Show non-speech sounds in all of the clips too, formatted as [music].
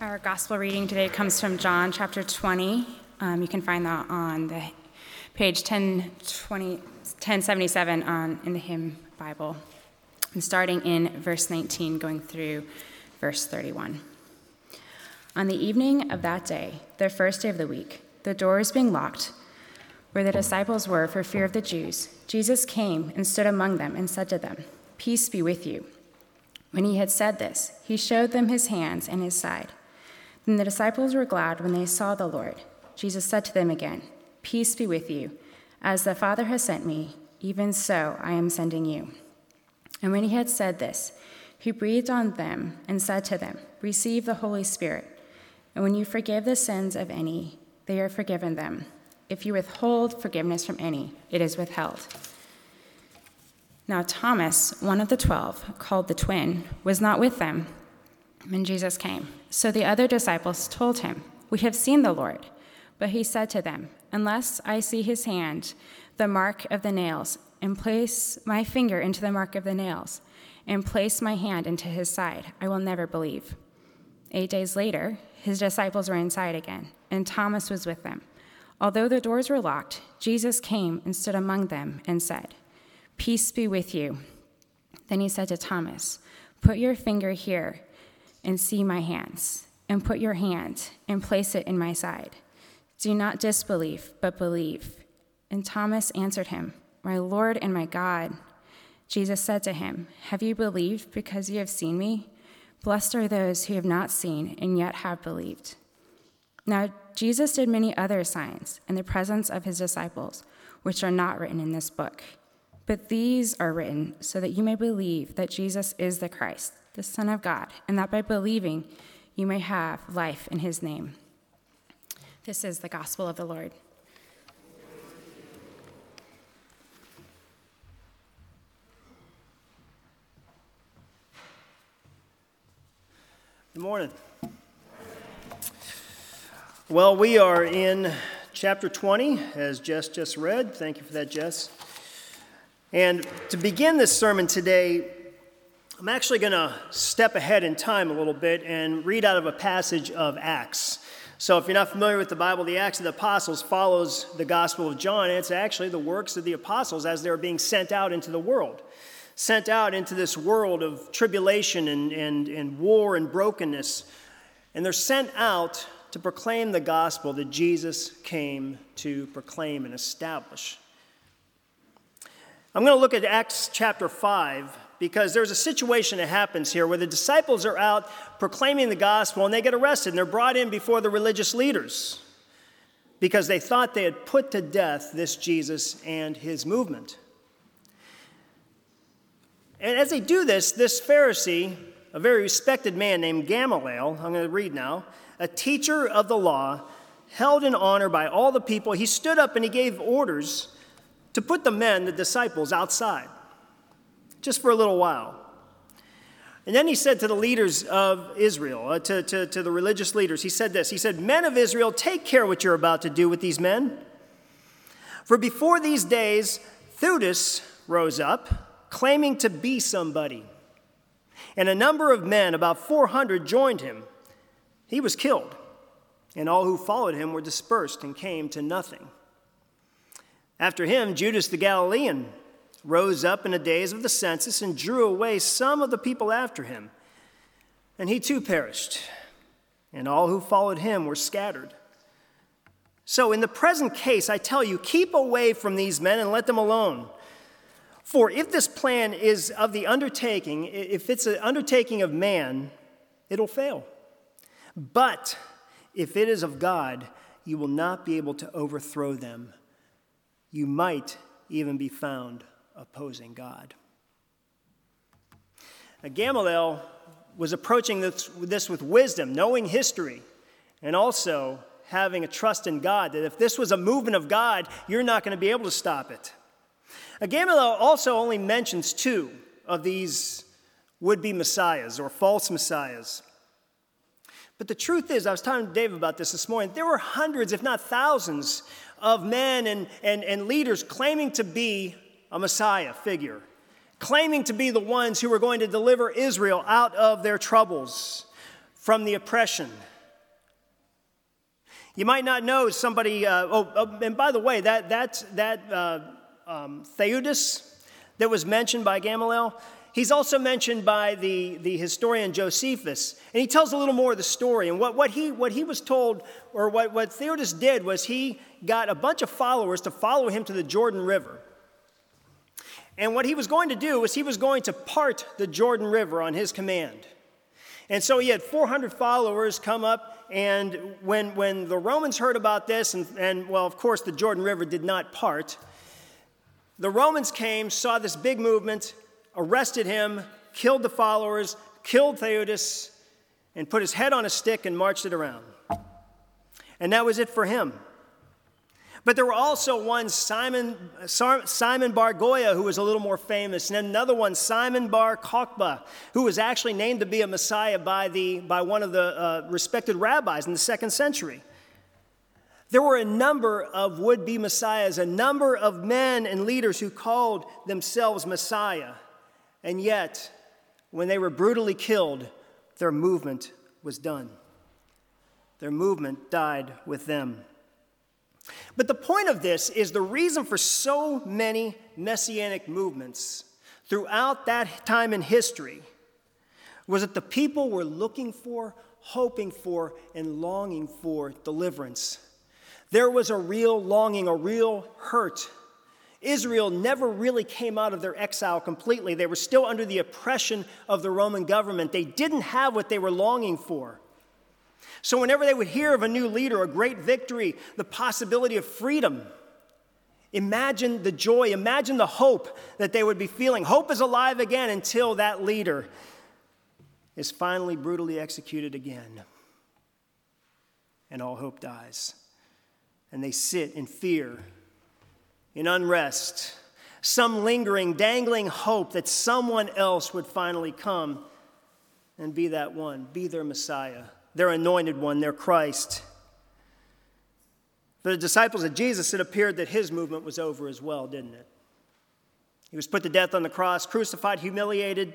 Our gospel reading today comes from John chapter 20. Um, you can find that on the page 1020, 1077 on, in the hymn Bible, and starting in verse 19, going through verse 31. On the evening of that day, the first day of the week, the doors being locked, where the disciples were for fear of the Jews, Jesus came and stood among them and said to them, Peace be with you. When he had said this, he showed them his hands and his side. Then the disciples were glad when they saw the Lord. Jesus said to them again, Peace be with you. As the Father has sent me, even so I am sending you. And when he had said this, he breathed on them and said to them, Receive the Holy Spirit. And when you forgive the sins of any, they are forgiven them. If you withhold forgiveness from any, it is withheld. Now, Thomas, one of the twelve, called the twin, was not with them when Jesus came. So the other disciples told him, We have seen the Lord. But he said to them, Unless I see his hand, the mark of the nails, and place my finger into the mark of the nails, and place my hand into his side, I will never believe. Eight days later, his disciples were inside again, and Thomas was with them. Although the doors were locked, Jesus came and stood among them and said, Peace be with you. Then he said to Thomas, Put your finger here and see my hands, and put your hand and place it in my side. Do not disbelieve, but believe. And Thomas answered him, My Lord and my God. Jesus said to him, Have you believed because you have seen me? Blessed are those who have not seen and yet have believed. Now, Jesus did many other signs in the presence of his disciples, which are not written in this book. But these are written so that you may believe that Jesus is the Christ the Son of God, and that by believing you may have life in his name. This is the gospel of the Lord. Good morning. Well, we are in chapter 20, as Jess just read. Thank you for that, Jess. And to begin this sermon today, I'm actually going to step ahead in time a little bit and read out of a passage of Acts. So, if you're not familiar with the Bible, the Acts of the Apostles follows the Gospel of John, and it's actually the works of the apostles as they're being sent out into the world. Sent out into this world of tribulation and, and, and war and brokenness. And they're sent out to proclaim the gospel that Jesus came to proclaim and establish. I'm going to look at Acts chapter 5 because there's a situation that happens here where the disciples are out proclaiming the gospel and they get arrested and they're brought in before the religious leaders because they thought they had put to death this Jesus and his movement. And as they do this, this Pharisee, a very respected man named Gamaliel, I'm going to read now, a teacher of the law, held in honor by all the people, he stood up and he gave orders to put the men, the disciples, outside just for a little while. And then he said to the leaders of Israel, uh, to, to, to the religious leaders, he said this He said, Men of Israel, take care what you're about to do with these men. For before these days, Theudas rose up, claiming to be somebody. And a number of men, about 400, joined him. He was killed, and all who followed him were dispersed and came to nothing. After him, Judas the Galilean rose up in the days of the census and drew away some of the people after him. And he too perished, and all who followed him were scattered. So, in the present case, I tell you, keep away from these men and let them alone. For if this plan is of the undertaking, if it's an undertaking of man, it'll fail. But if it is of God, you will not be able to overthrow them. You might even be found opposing God. Now, Gamaliel was approaching this, this with wisdom, knowing history, and also having a trust in God that if this was a movement of God, you're not going to be able to stop it. Now, Gamaliel also only mentions two of these would be messiahs or false messiahs. But the truth is, I was talking to Dave about this this morning, there were hundreds, if not thousands, of men and, and, and leaders claiming to be a Messiah figure, claiming to be the ones who were going to deliver Israel out of their troubles from the oppression. You might not know somebody, uh, oh, oh, and by the way, that, that, that uh, um, Theudas that was mentioned by Gamaliel, he's also mentioned by the, the historian Josephus. And he tells a little more of the story. And what, what, he, what he was told, or what, what Theudas did, was he got a bunch of followers to follow him to the Jordan River. And what he was going to do was he was going to part the Jordan River on his command. And so he had 400 followers come up and when, when the Romans heard about this, and, and well, of course, the Jordan River did not part, the Romans came, saw this big movement, arrested him, killed the followers, killed Theudas, and put his head on a stick and marched it around. And that was it for him. But there were also one, Simon, Simon Bar Giora, who was a little more famous, and another one, Simon Bar Kokhba, who was actually named to be a Messiah by, the, by one of the uh, respected rabbis in the second century. There were a number of would be messiahs, a number of men and leaders who called themselves Messiah. And yet, when they were brutally killed, their movement was done. Their movement died with them. But the point of this is the reason for so many messianic movements throughout that time in history was that the people were looking for, hoping for, and longing for deliverance. There was a real longing, a real hurt. Israel never really came out of their exile completely. They were still under the oppression of the Roman government. They didn't have what they were longing for. So, whenever they would hear of a new leader, a great victory, the possibility of freedom, imagine the joy, imagine the hope that they would be feeling. Hope is alive again until that leader is finally brutally executed again. And all hope dies. And they sit in fear, in unrest, some lingering, dangling hope that someone else would finally come and be that one, be their Messiah their anointed one, their Christ. For the disciples of Jesus, it appeared that his movement was over as well, didn't it? He was put to death on the cross, crucified, humiliated.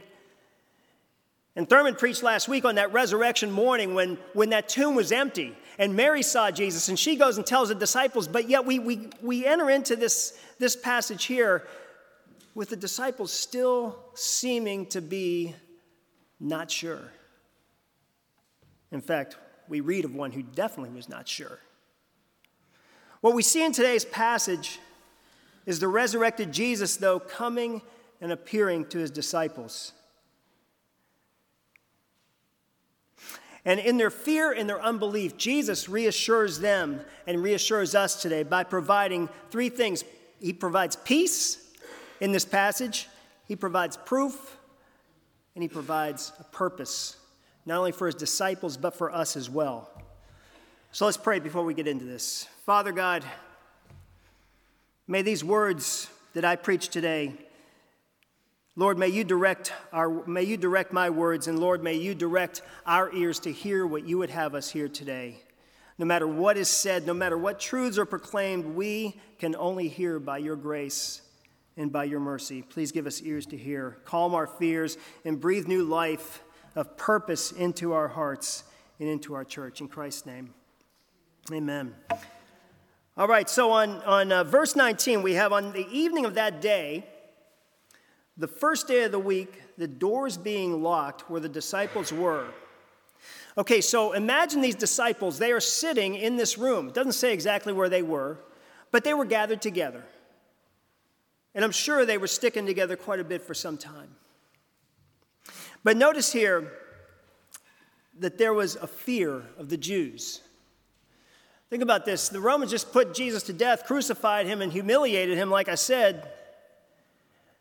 And Thurman preached last week on that resurrection morning when, when that tomb was empty and Mary saw Jesus and she goes and tells the disciples, but yet we, we, we enter into this, this passage here with the disciples still seeming to be not sure. In fact, we read of one who definitely was not sure. What we see in today's passage is the resurrected Jesus, though, coming and appearing to his disciples. And in their fear and their unbelief, Jesus reassures them and reassures us today by providing three things. He provides peace in this passage, he provides proof, and he provides a purpose not only for his disciples, but for us as well. So let's pray before we get into this. Father God, may these words that I preach today, Lord, may you direct our may you direct my words, and Lord, may you direct our ears to hear what you would have us hear today. No matter what is said, no matter what truths are proclaimed, we can only hear by your grace and by your mercy. Please give us ears to hear. Calm our fears and breathe new life of purpose into our hearts and into our church. In Christ's name, amen. All right, so on, on uh, verse 19, we have on the evening of that day, the first day of the week, the doors being locked where the disciples were. Okay, so imagine these disciples, they are sitting in this room. It doesn't say exactly where they were, but they were gathered together. And I'm sure they were sticking together quite a bit for some time. But notice here that there was a fear of the Jews. Think about this the Romans just put Jesus to death, crucified him, and humiliated him, like I said.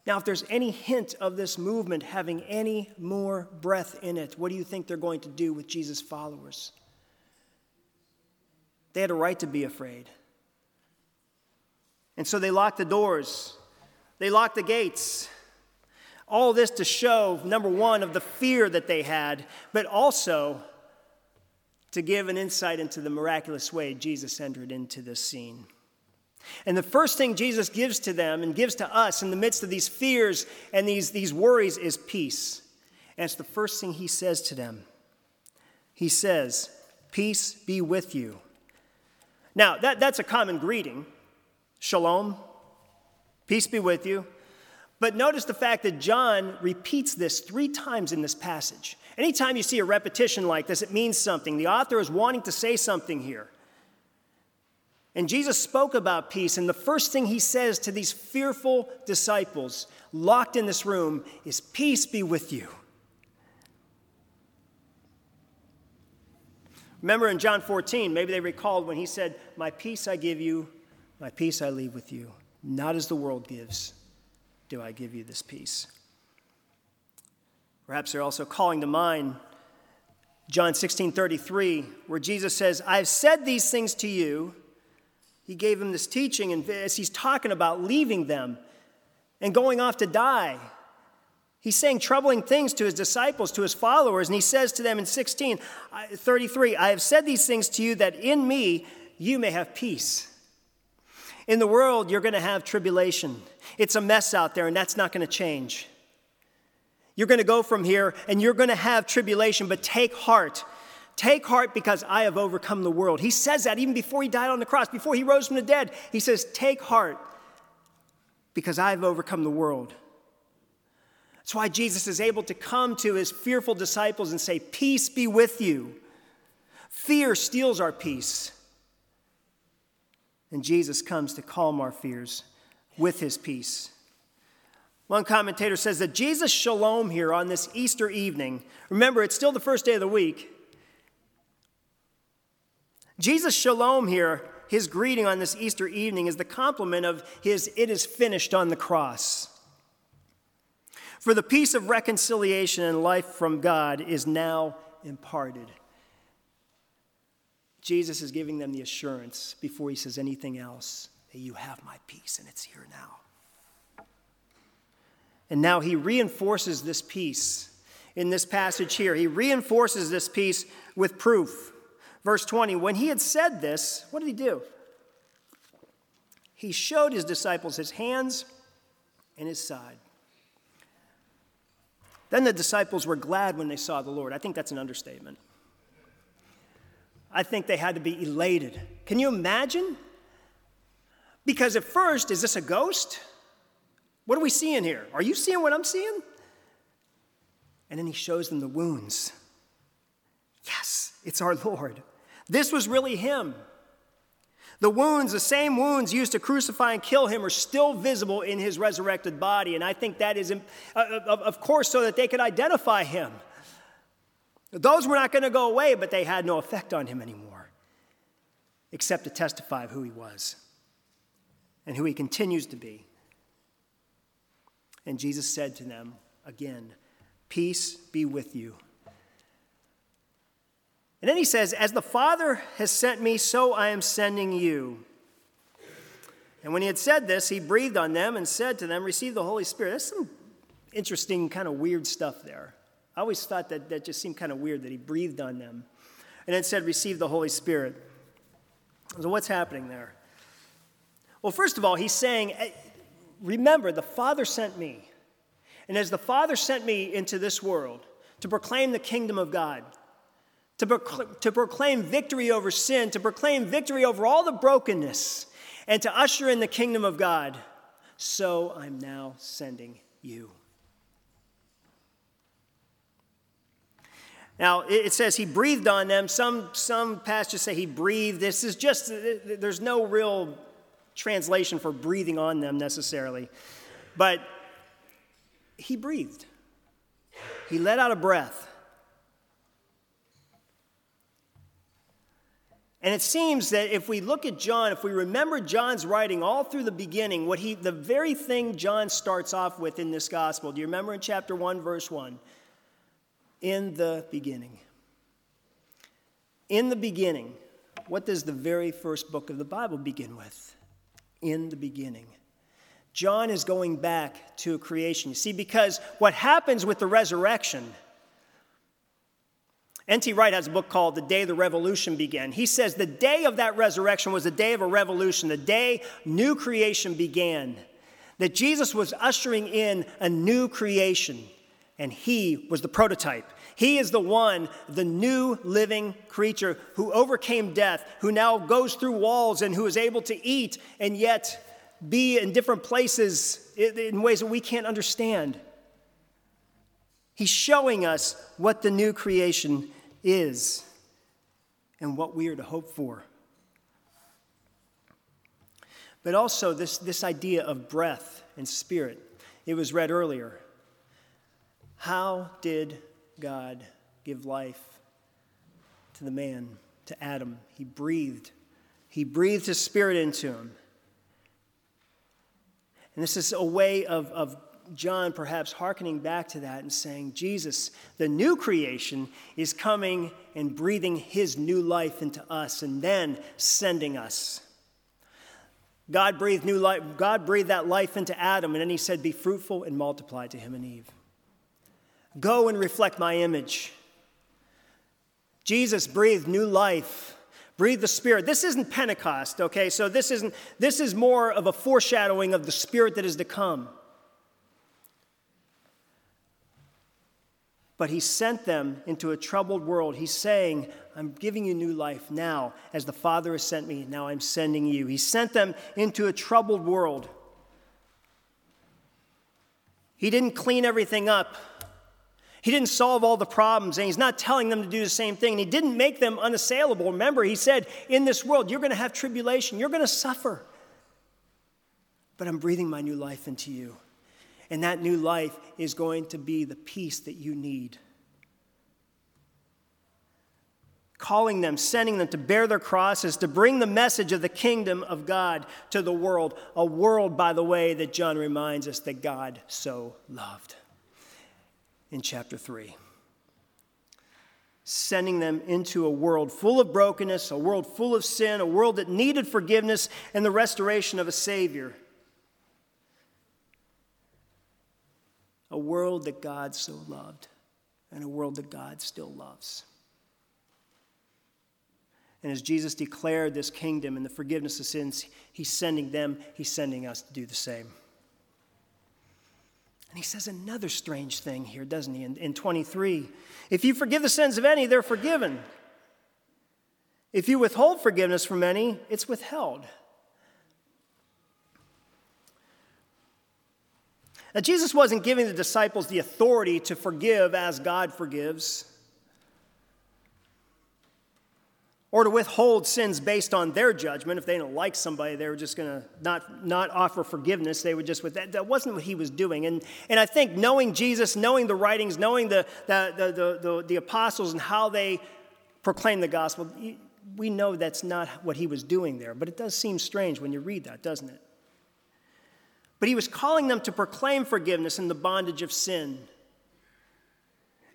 Now, if there's any hint of this movement having any more breath in it, what do you think they're going to do with Jesus' followers? They had a right to be afraid. And so they locked the doors, they locked the gates. All this to show, number one, of the fear that they had, but also to give an insight into the miraculous way Jesus entered into this scene. And the first thing Jesus gives to them and gives to us in the midst of these fears and these, these worries is peace. And it's the first thing he says to them. he says, Peace be with you. Now, that, that's a common greeting Shalom, peace be with you. But notice the fact that John repeats this three times in this passage. Anytime you see a repetition like this, it means something. The author is wanting to say something here. And Jesus spoke about peace, and the first thing he says to these fearful disciples locked in this room is, Peace be with you. Remember in John 14, maybe they recalled when he said, My peace I give you, my peace I leave with you. Not as the world gives, do I give you this peace. Perhaps they're also calling to mind John 16 33, where Jesus says, I've said these things to you. He gave them this teaching, and as he's talking about leaving them and going off to die, He's saying troubling things to his disciples, to his followers, and he says to them in 16, 33, I have said these things to you that in me you may have peace. In the world, you're going to have tribulation. It's a mess out there, and that's not going to change. You're going to go from here, and you're going to have tribulation, but take heart. Take heart because I have overcome the world. He says that even before he died on the cross, before he rose from the dead. He says, Take heart because I have overcome the world. That's why Jesus is able to come to his fearful disciples and say, Peace be with you. Fear steals our peace. And Jesus comes to calm our fears with his peace. One commentator says that Jesus' shalom here on this Easter evening, remember, it's still the first day of the week. Jesus' shalom here, his greeting on this Easter evening, is the complement of his it is finished on the cross. For the peace of reconciliation and life from God is now imparted. Jesus is giving them the assurance before he says anything else that you have my peace and it's here now. And now he reinforces this peace in this passage here. He reinforces this peace with proof. Verse 20 When he had said this, what did he do? He showed his disciples his hands and his side. Then the disciples were glad when they saw the Lord. I think that's an understatement. I think they had to be elated. Can you imagine? Because at first, is this a ghost? What are we seeing here? Are you seeing what I'm seeing? And then he shows them the wounds. Yes, it's our Lord. This was really him. The wounds, the same wounds used to crucify and kill him, are still visible in his resurrected body. And I think that is, uh, of course, so that they could identify him. Those were not going to go away, but they had no effect on him anymore, except to testify of who he was and who he continues to be. And Jesus said to them again, Peace be with you. And then he says, As the Father has sent me, so I am sending you. And when he had said this, he breathed on them and said to them, Receive the Holy Spirit. That's some interesting, kind of weird stuff there. I always thought that that just seemed kind of weird that he breathed on them and then said, Receive the Holy Spirit. So, what's happening there? Well, first of all, he's saying, Remember, the Father sent me. And as the Father sent me into this world to proclaim the kingdom of God, to, procl- to proclaim victory over sin, to proclaim victory over all the brokenness, and to usher in the kingdom of God. So I'm now sending you. Now, it says he breathed on them. Some, some pastors say he breathed. This is just, there's no real translation for breathing on them necessarily. But he breathed. He let out a breath. And it seems that if we look at John, if we remember John's writing all through the beginning, what he the very thing John starts off with in this gospel. Do you remember in chapter 1 verse 1? In the beginning. In the beginning. What does the very first book of the Bible begin with? In the beginning. John is going back to creation. You see, because what happens with the resurrection N.T. Wright has a book called The Day the Revolution Began. He says the day of that resurrection was the day of a revolution, the day new creation began. That Jesus was ushering in a new creation, and he was the prototype. He is the one, the new living creature who overcame death, who now goes through walls and who is able to eat and yet be in different places in ways that we can't understand. He's showing us what the new creation is and what we are to hope for. But also, this, this idea of breath and spirit. It was read earlier. How did God give life to the man, to Adam? He breathed. He breathed his spirit into him. And this is a way of, of John perhaps hearkening back to that and saying, Jesus, the new creation, is coming and breathing his new life into us and then sending us. God breathed new life, God breathed that life into Adam, and then he said, Be fruitful and multiply to him and Eve. Go and reflect my image. Jesus breathed new life, breathed the Spirit. This isn't Pentecost, okay? So this isn't this is more of a foreshadowing of the Spirit that is to come. But he sent them into a troubled world. He's saying, I'm giving you new life now. As the Father has sent me, now I'm sending you. He sent them into a troubled world. He didn't clean everything up. He didn't solve all the problems, and he's not telling them to do the same thing. And he didn't make them unassailable. Remember, he said, In this world, you're going to have tribulation, you're going to suffer. But I'm breathing my new life into you. And that new life is going to be the peace that you need. Calling them, sending them to bear their crosses, to bring the message of the kingdom of God to the world. A world, by the way, that John reminds us that God so loved in chapter 3 sending them into a world full of brokenness, a world full of sin, a world that needed forgiveness and the restoration of a Savior. a world that God so loved, and a world that God still loves. And as Jesus declared this kingdom and the forgiveness of sins, he's sending them, he's sending us to do the same. And he says another strange thing here, doesn't he, in, in 23? If you forgive the sins of any, they're forgiven. If you withhold forgiveness from any, it's withheld. Now, Jesus wasn't giving the disciples the authority to forgive as God forgives or to withhold sins based on their judgment. If they don't like somebody, they were just going to not, not offer forgiveness. They would just, with that, that wasn't what he was doing. And, and I think knowing Jesus, knowing the writings, knowing the, the, the, the, the apostles and how they proclaim the gospel, we know that's not what he was doing there. But it does seem strange when you read that, doesn't it? But he was calling them to proclaim forgiveness in the bondage of sin.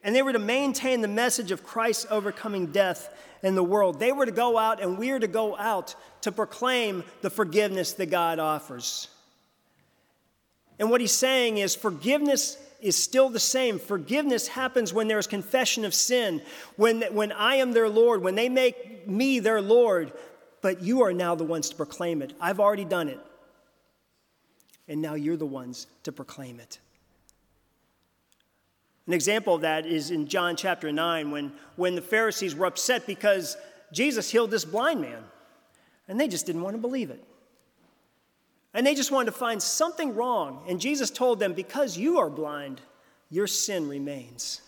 And they were to maintain the message of Christ overcoming death in the world. They were to go out, and we are to go out to proclaim the forgiveness that God offers. And what he's saying is forgiveness is still the same. Forgiveness happens when there is confession of sin, when, when I am their Lord, when they make me their Lord, but you are now the ones to proclaim it. I've already done it and now you're the ones to proclaim it. An example of that is in John chapter 9 when, when the Pharisees were upset because Jesus healed this blind man, and they just didn't want to believe it. And they just wanted to find something wrong. And Jesus told them, Because you are blind, your sin remains.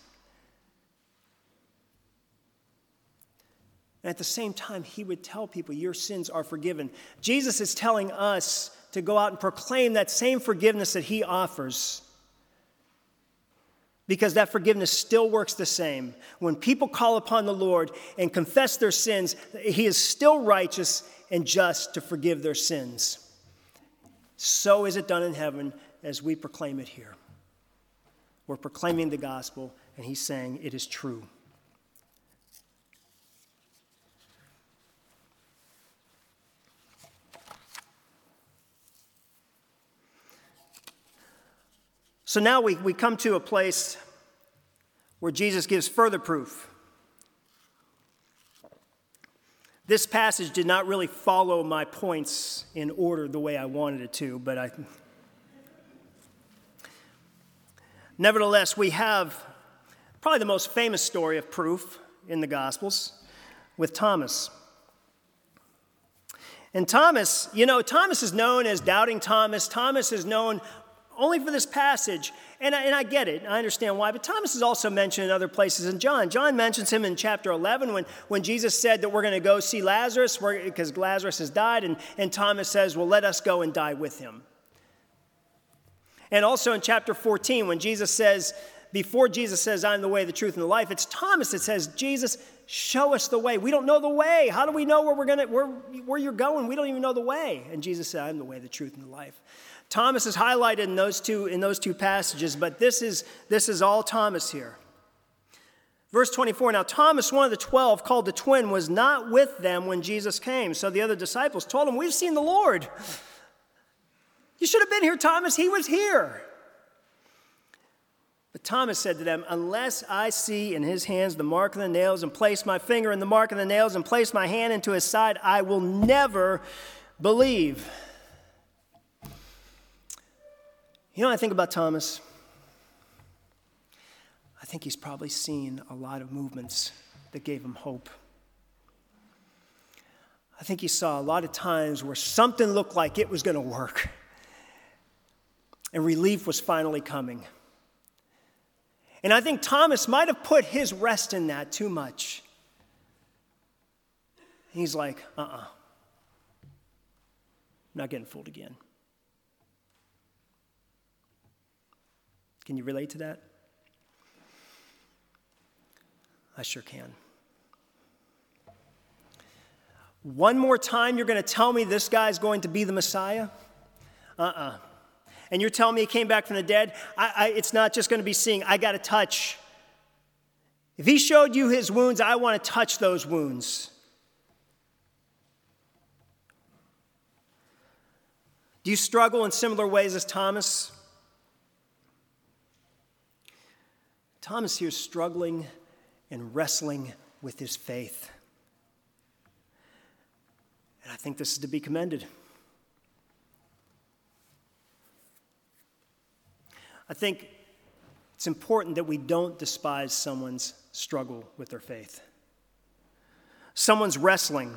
And at the same time, he would tell people, Your sins are forgiven. Jesus is telling us to go out and proclaim that same forgiveness that he offers. Because that forgiveness still works the same. When people call upon the Lord and confess their sins, he is still righteous and just to forgive their sins. So is it done in heaven as we proclaim it here. We're proclaiming the gospel, and he's saying it is true. So now we, we come to a place where Jesus gives further proof. This passage did not really follow my points in order the way I wanted it to, but I. Nevertheless, we have probably the most famous story of proof in the Gospels with Thomas. And Thomas, you know, Thomas is known as Doubting Thomas. Thomas is known only for this passage. And I, and I get it, I understand why, but Thomas is also mentioned in other places in John. John mentions him in chapter 11 when, when Jesus said that we're going to go see Lazarus because Lazarus has died, and, and Thomas says, Well, let us go and die with him. And also in chapter 14, when Jesus says, before Jesus says, I'm the way, the truth, and the life, it's Thomas that says, Jesus, show us the way. We don't know the way. How do we know where we're gonna where, where you're going? We don't even know the way. And Jesus said, I'm the way, the truth, and the life. Thomas is highlighted in those two, in those two passages, but this is, this is all Thomas here. Verse 24 Now, Thomas, one of the twelve, called the twin, was not with them when Jesus came. So the other disciples told him, We've seen the Lord. You should have been here, Thomas. He was here. But Thomas said to them, Unless I see in his hands the mark of the nails, and place my finger in the mark of the nails, and place my hand into his side, I will never believe. You know I think about Thomas? I think he's probably seen a lot of movements that gave him hope. I think he saw a lot of times where something looked like it was going to work, and relief was finally coming. And I think Thomas might have put his rest in that too much. He's like, uh uh-uh. uh, not getting fooled again. Can you relate to that? I sure can. One more time, you're going to tell me this guy's going to be the Messiah? Uh uh-uh. uh And you're telling me he came back from the dead? I, I, it's not just going to be seeing, I got to touch. If he showed you his wounds, I want to touch those wounds. Do you struggle in similar ways as Thomas? Thomas here is struggling and wrestling with his faith. And I think this is to be commended. I think it's important that we don't despise someone's struggle with their faith, someone's wrestling.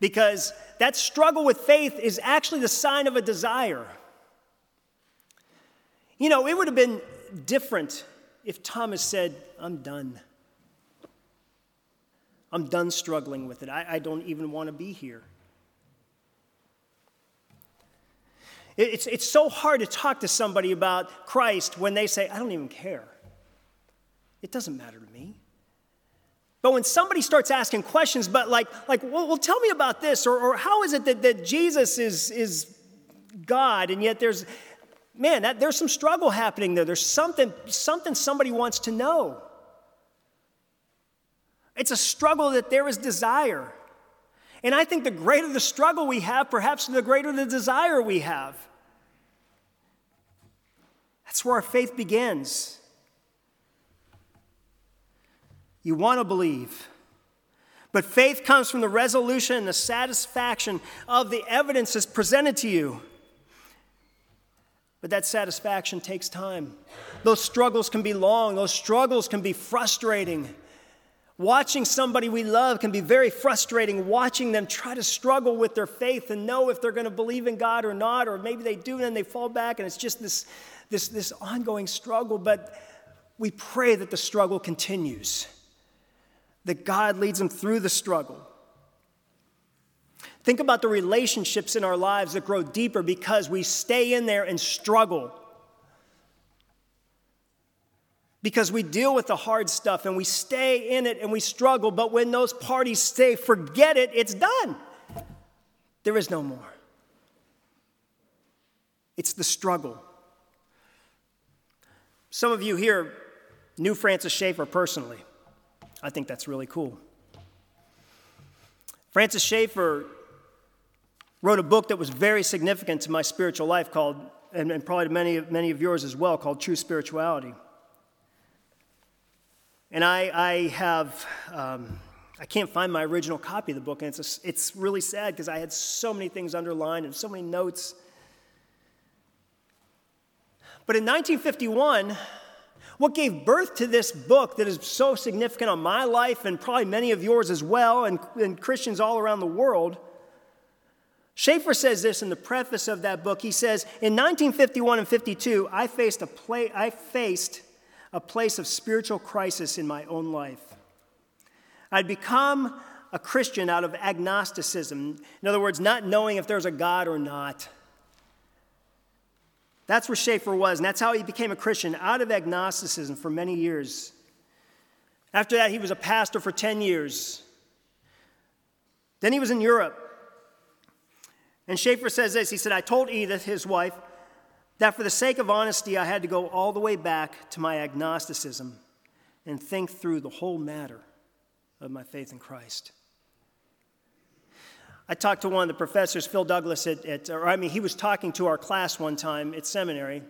Because that struggle with faith is actually the sign of a desire. You know, it would have been different if Thomas said, I'm done. I'm done struggling with it. I, I don't even want to be here. It's, it's so hard to talk to somebody about Christ when they say, I don't even care. It doesn't matter to me. But when somebody starts asking questions, but like, like well, well tell me about this, or, or how is it that, that Jesus is, is God, and yet there's, man, that, there's some struggle happening there. There's something, something somebody wants to know. It's a struggle that there is desire. And I think the greater the struggle we have, perhaps the greater the desire we have. That's where our faith begins. You want to believe. But faith comes from the resolution and the satisfaction of the evidence that's presented to you. But that satisfaction takes time. Those struggles can be long, those struggles can be frustrating. Watching somebody we love can be very frustrating, watching them try to struggle with their faith and know if they're going to believe in God or not, or maybe they do and then they fall back, and it's just this, this, this ongoing struggle. But we pray that the struggle continues, that God leads them through the struggle. Think about the relationships in our lives that grow deeper because we stay in there and struggle. Because we deal with the hard stuff and we stay in it and we struggle, but when those parties say, forget it, it's done. There is no more. It's the struggle. Some of you here knew Francis Schaeffer personally. I think that's really cool. Francis Schaeffer wrote a book that was very significant to my spiritual life called, and, and probably to many, many of yours as well, called True Spirituality. And I, I have, um, I can't find my original copy of the book, and it's, a, it's really sad because I had so many things underlined and so many notes. But in 1951, what gave birth to this book that is so significant on my life and probably many of yours as well, and, and Christians all around the world, Schaeffer says this in the preface of that book. He says, In 1951 and 52, I faced a, pla- I faced a place of spiritual crisis in my own life. I'd become a Christian out of agnosticism. In other words, not knowing if there's a God or not. That's where Schaeffer was, and that's how he became a Christian, out of agnosticism for many years. After that, he was a pastor for 10 years. Then he was in Europe. And Schaeffer says this He said, I told Edith, his wife, that for the sake of honesty, I had to go all the way back to my agnosticism and think through the whole matter of my faith in Christ. I talked to one of the professors, Phil Douglas, at, at, or I mean, he was talking to our class one time at seminary,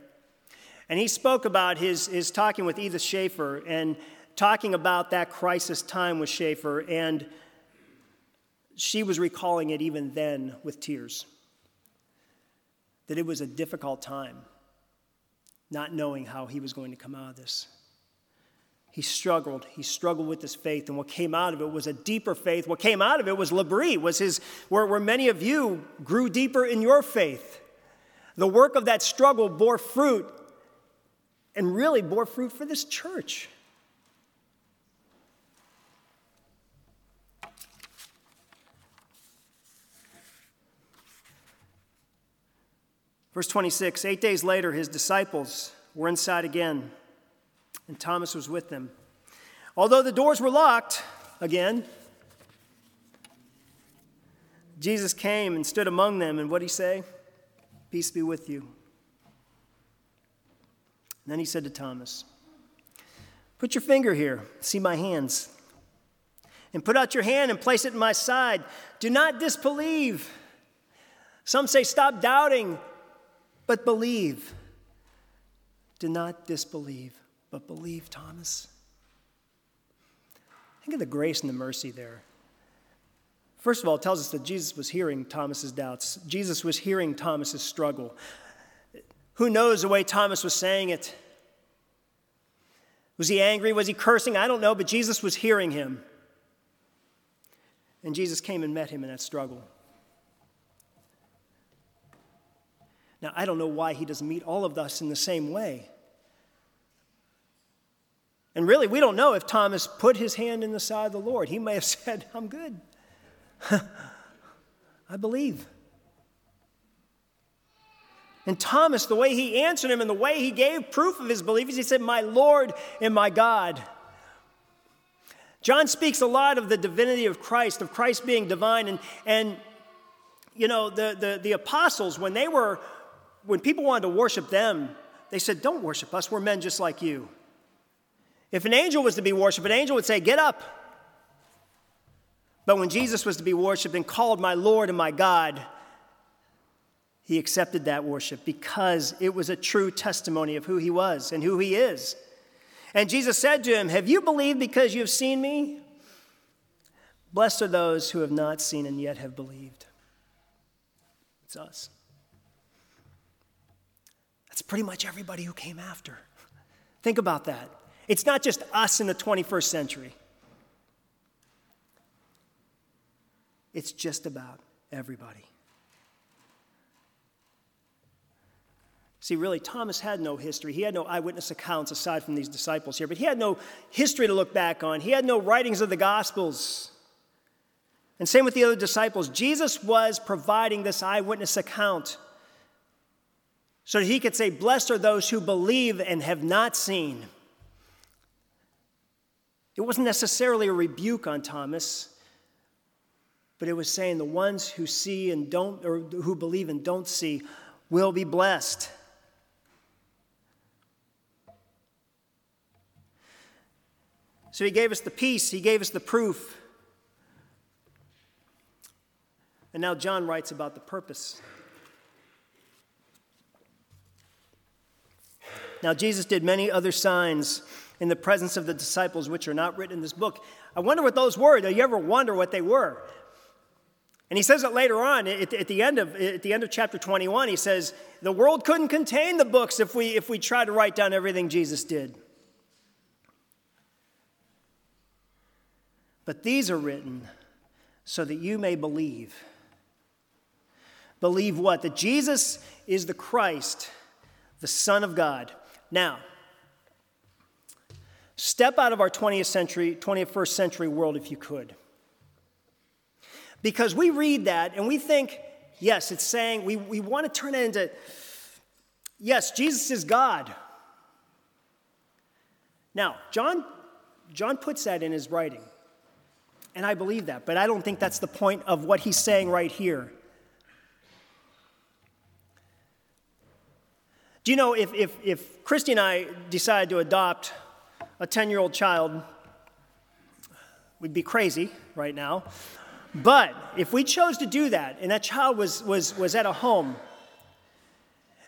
and he spoke about his, his talking with Edith Schaeffer and talking about that crisis time with Schaeffer, and she was recalling it even then with tears. That it was a difficult time, not knowing how he was going to come out of this. He struggled. He struggled with his faith, and what came out of it was a deeper faith. What came out of it was L'Abri, was his, where, where many of you grew deeper in your faith. The work of that struggle bore fruit, and really bore fruit for this church. Verse 26 Eight days later, his disciples were inside again and Thomas was with them. Although the doors were locked again, Jesus came and stood among them, and what did he say? Peace be with you. And then he said to Thomas, Put your finger here, see my hands, and put out your hand and place it in my side. Do not disbelieve. Some say, Stop doubting, but believe. Do not disbelieve but believe, Thomas. Think of the grace and the mercy there. First of all, it tells us that Jesus was hearing Thomas's doubts. Jesus was hearing Thomas's struggle. Who knows the way Thomas was saying it? Was he angry? Was he cursing? I don't know, but Jesus was hearing him. And Jesus came and met him in that struggle. I don't know why he doesn't meet all of us in the same way. And really, we don't know if Thomas put his hand in the side of the Lord. He may have [laughs] said, I'm good. [laughs] I believe. And Thomas, the way he answered him and the way he gave proof of his belief is he said, My Lord and my God. John speaks a lot of the divinity of Christ, of Christ being divine. And, and you know, the, the, the apostles, when they were, when people wanted to worship them, they said, Don't worship us, we're men just like you. If an angel was to be worshiped, an angel would say, Get up. But when Jesus was to be worshiped and called my Lord and my God, he accepted that worship because it was a true testimony of who he was and who he is. And Jesus said to him, Have you believed because you have seen me? Blessed are those who have not seen and yet have believed. It's us. That's pretty much everybody who came after. Think about that. It's not just us in the 21st century, it's just about everybody. See, really, Thomas had no history. He had no eyewitness accounts aside from these disciples here, but he had no history to look back on. He had no writings of the Gospels. And same with the other disciples. Jesus was providing this eyewitness account so that he could say, Blessed are those who believe and have not seen. It wasn't necessarily a rebuke on Thomas, but it was saying the ones who see and don't, or who believe and don't see, will be blessed. So he gave us the peace, he gave us the proof. And now John writes about the purpose. Now, Jesus did many other signs in the presence of the disciples, which are not written in this book. I wonder what those were. Do you ever wonder what they were? And he says it later on at, the end of, at the end of chapter 21. He says, The world couldn't contain the books if we, if we tried to write down everything Jesus did. But these are written so that you may believe. Believe what? That Jesus is the Christ, the Son of God. Now, step out of our 20th century, 21st century world if you could. Because we read that and we think, yes, it's saying, we, we want to turn it into, yes, Jesus is God. Now, John, John puts that in his writing. And I believe that, but I don't think that's the point of what he's saying right here. Do you know if, if, if Christy and I decided to adopt a 10 year old child, we'd be crazy right now. But if we chose to do that, and that child was, was, was at a home,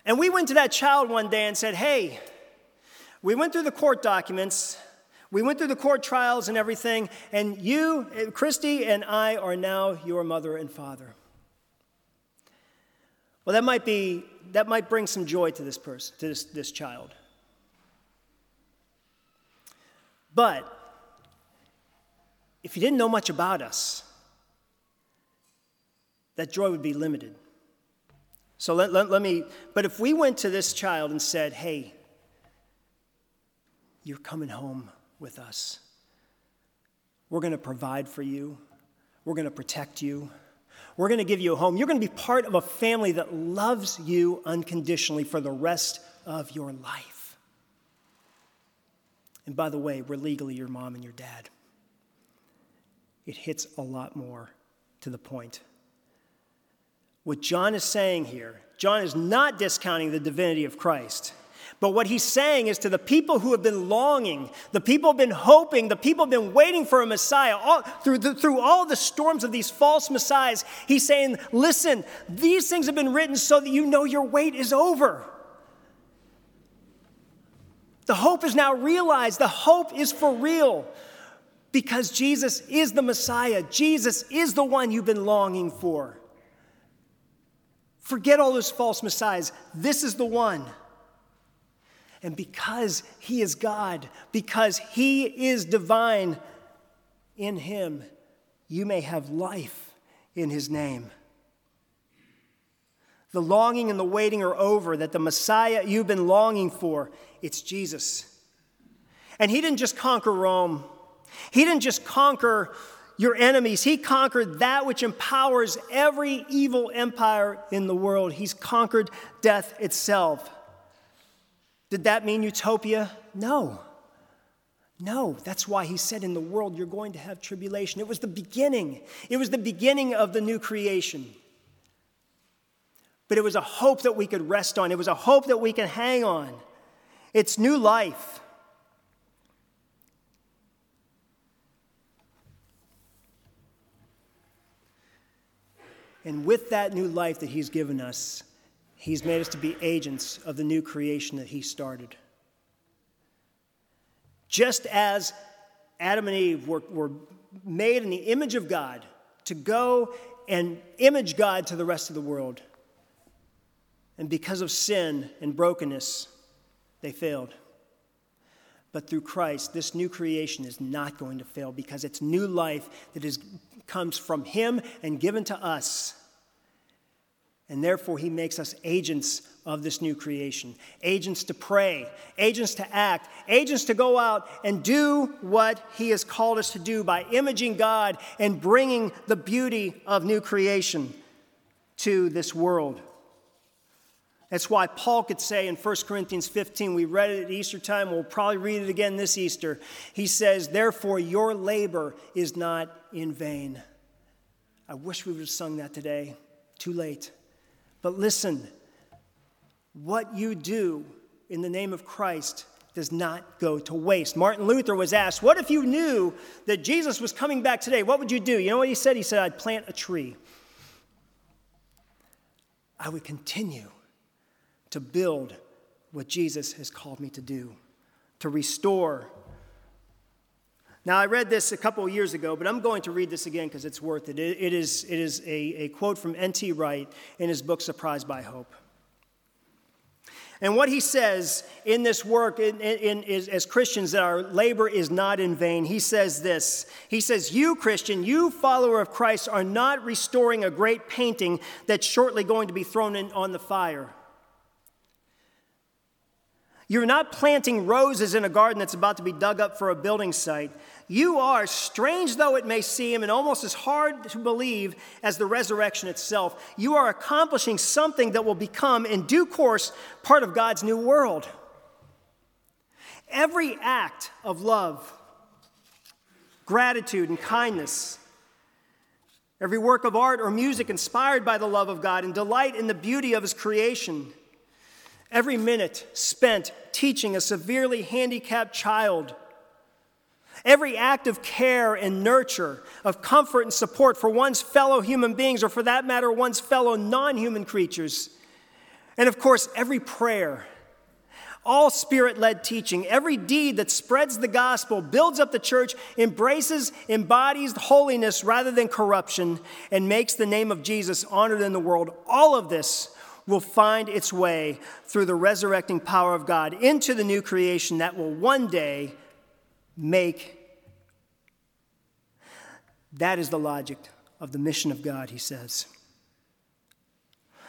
and we went to that child one day and said, Hey, we went through the court documents, we went through the court trials and everything, and you, Christy, and I are now your mother and father. Well, that might be that might bring some joy to this person, to this, this child. But if you didn't know much about us, that joy would be limited. So let, let, let me, but if we went to this child and said, hey, you're coming home with us, we're going to provide for you, we're going to protect you. We're going to give you a home. You're going to be part of a family that loves you unconditionally for the rest of your life. And by the way, we're legally your mom and your dad. It hits a lot more to the point. What John is saying here, John is not discounting the divinity of Christ. But what he's saying is to the people who have been longing, the people have been hoping, the people have been waiting for a Messiah, all, through, the, through all the storms of these false Messiahs, he's saying, listen, these things have been written so that you know your wait is over. The hope is now realized. The hope is for real because Jesus is the Messiah. Jesus is the one you've been longing for. Forget all those false messiahs. This is the one. And because he is God, because he is divine, in him you may have life in his name. The longing and the waiting are over, that the Messiah you've been longing for, it's Jesus. And he didn't just conquer Rome, he didn't just conquer your enemies. He conquered that which empowers every evil empire in the world. He's conquered death itself. Did that mean utopia? No. No, that's why he said in the world you're going to have tribulation. It was the beginning. It was the beginning of the new creation. But it was a hope that we could rest on, it was a hope that we can hang on. It's new life. And with that new life that He's given us, He's made us to be agents of the new creation that He started. Just as Adam and Eve were, were made in the image of God to go and image God to the rest of the world. And because of sin and brokenness, they failed. But through Christ, this new creation is not going to fail because it's new life that is, comes from Him and given to us. And therefore, He makes us agents of this new creation agents to pray, agents to act, agents to go out and do what He has called us to do by imaging God and bringing the beauty of new creation to this world. That's why Paul could say in 1 Corinthians 15, we read it at Easter time, we'll probably read it again this Easter. He says, Therefore, your labor is not in vain. I wish we would have sung that today. Too late. But listen, what you do in the name of Christ does not go to waste. Martin Luther was asked, What if you knew that Jesus was coming back today? What would you do? You know what he said? He said, I'd plant a tree. I would continue to build what Jesus has called me to do, to restore Now, I read this a couple years ago, but I'm going to read this again because it's worth it. It, it is, it is a, a quote from N.T. Wright in his book, Surprised by Hope. And what he says in this work in, in, in, as Christians that our labor is not in vain, he says this. He says, You, Christian, you, follower of Christ, are not restoring a great painting that's shortly going to be thrown in, on the fire. You're not planting roses in a garden that's about to be dug up for a building site. You are, strange though it may seem, and almost as hard to believe as the resurrection itself, you are accomplishing something that will become, in due course, part of God's new world. Every act of love, gratitude, and kindness, every work of art or music inspired by the love of God and delight in the beauty of His creation, Every minute spent teaching a severely handicapped child. Every act of care and nurture, of comfort and support for one's fellow human beings, or for that matter, one's fellow non human creatures. And of course, every prayer, all spirit led teaching, every deed that spreads the gospel, builds up the church, embraces, embodies holiness rather than corruption, and makes the name of Jesus honored in the world. All of this will find its way through the resurrecting power of God into the new creation that will one day make. That is the logic of the mission of God, he says.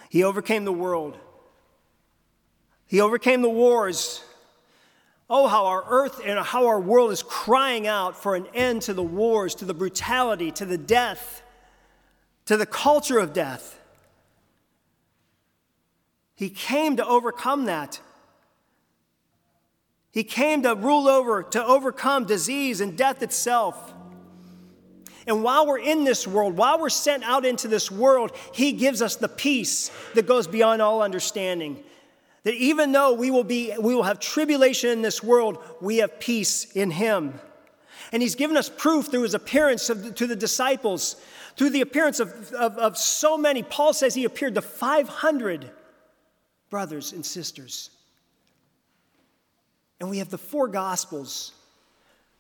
He overcame the world, he overcame the wars. Oh, how our earth and how our world is crying out for an end to the wars, to the brutality, to the death, to the culture of death. He came to overcome that. He came to rule over, to overcome disease and death itself. And while we're in this world, while we're sent out into this world, He gives us the peace that goes beyond all understanding. That even though we will, be, we will have tribulation in this world, we have peace in Him. And He's given us proof through His appearance of, to the disciples, through the appearance of, of, of so many. Paul says He appeared to 500 brothers and sisters. And we have the four Gospels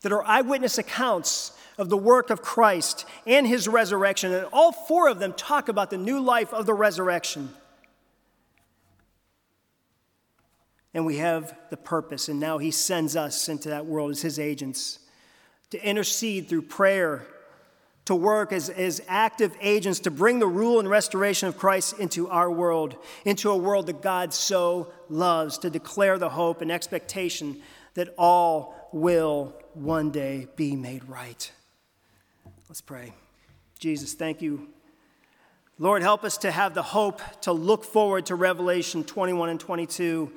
that are eyewitness accounts of the work of Christ and his resurrection. And all four of them talk about the new life of the resurrection. And we have the purpose, and now he sends us into that world as his agents to intercede through prayer to work as, as active agents to bring the rule and restoration of Christ into our world, into a world that God so loves, to declare the hope and expectation that all will one day be made right. Let's pray. Jesus, thank you. Lord, help us to have the hope to look forward to Revelation 21 and 22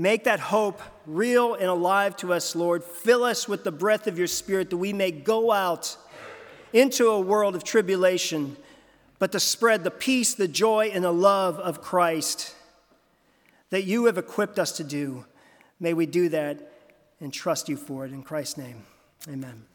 Make that hope real and alive to us, Lord. Fill us with the breath of your Spirit that we may go out into a world of tribulation, but to spread the peace, the joy, and the love of Christ that you have equipped us to do. May we do that and trust you for it. In Christ's name, amen.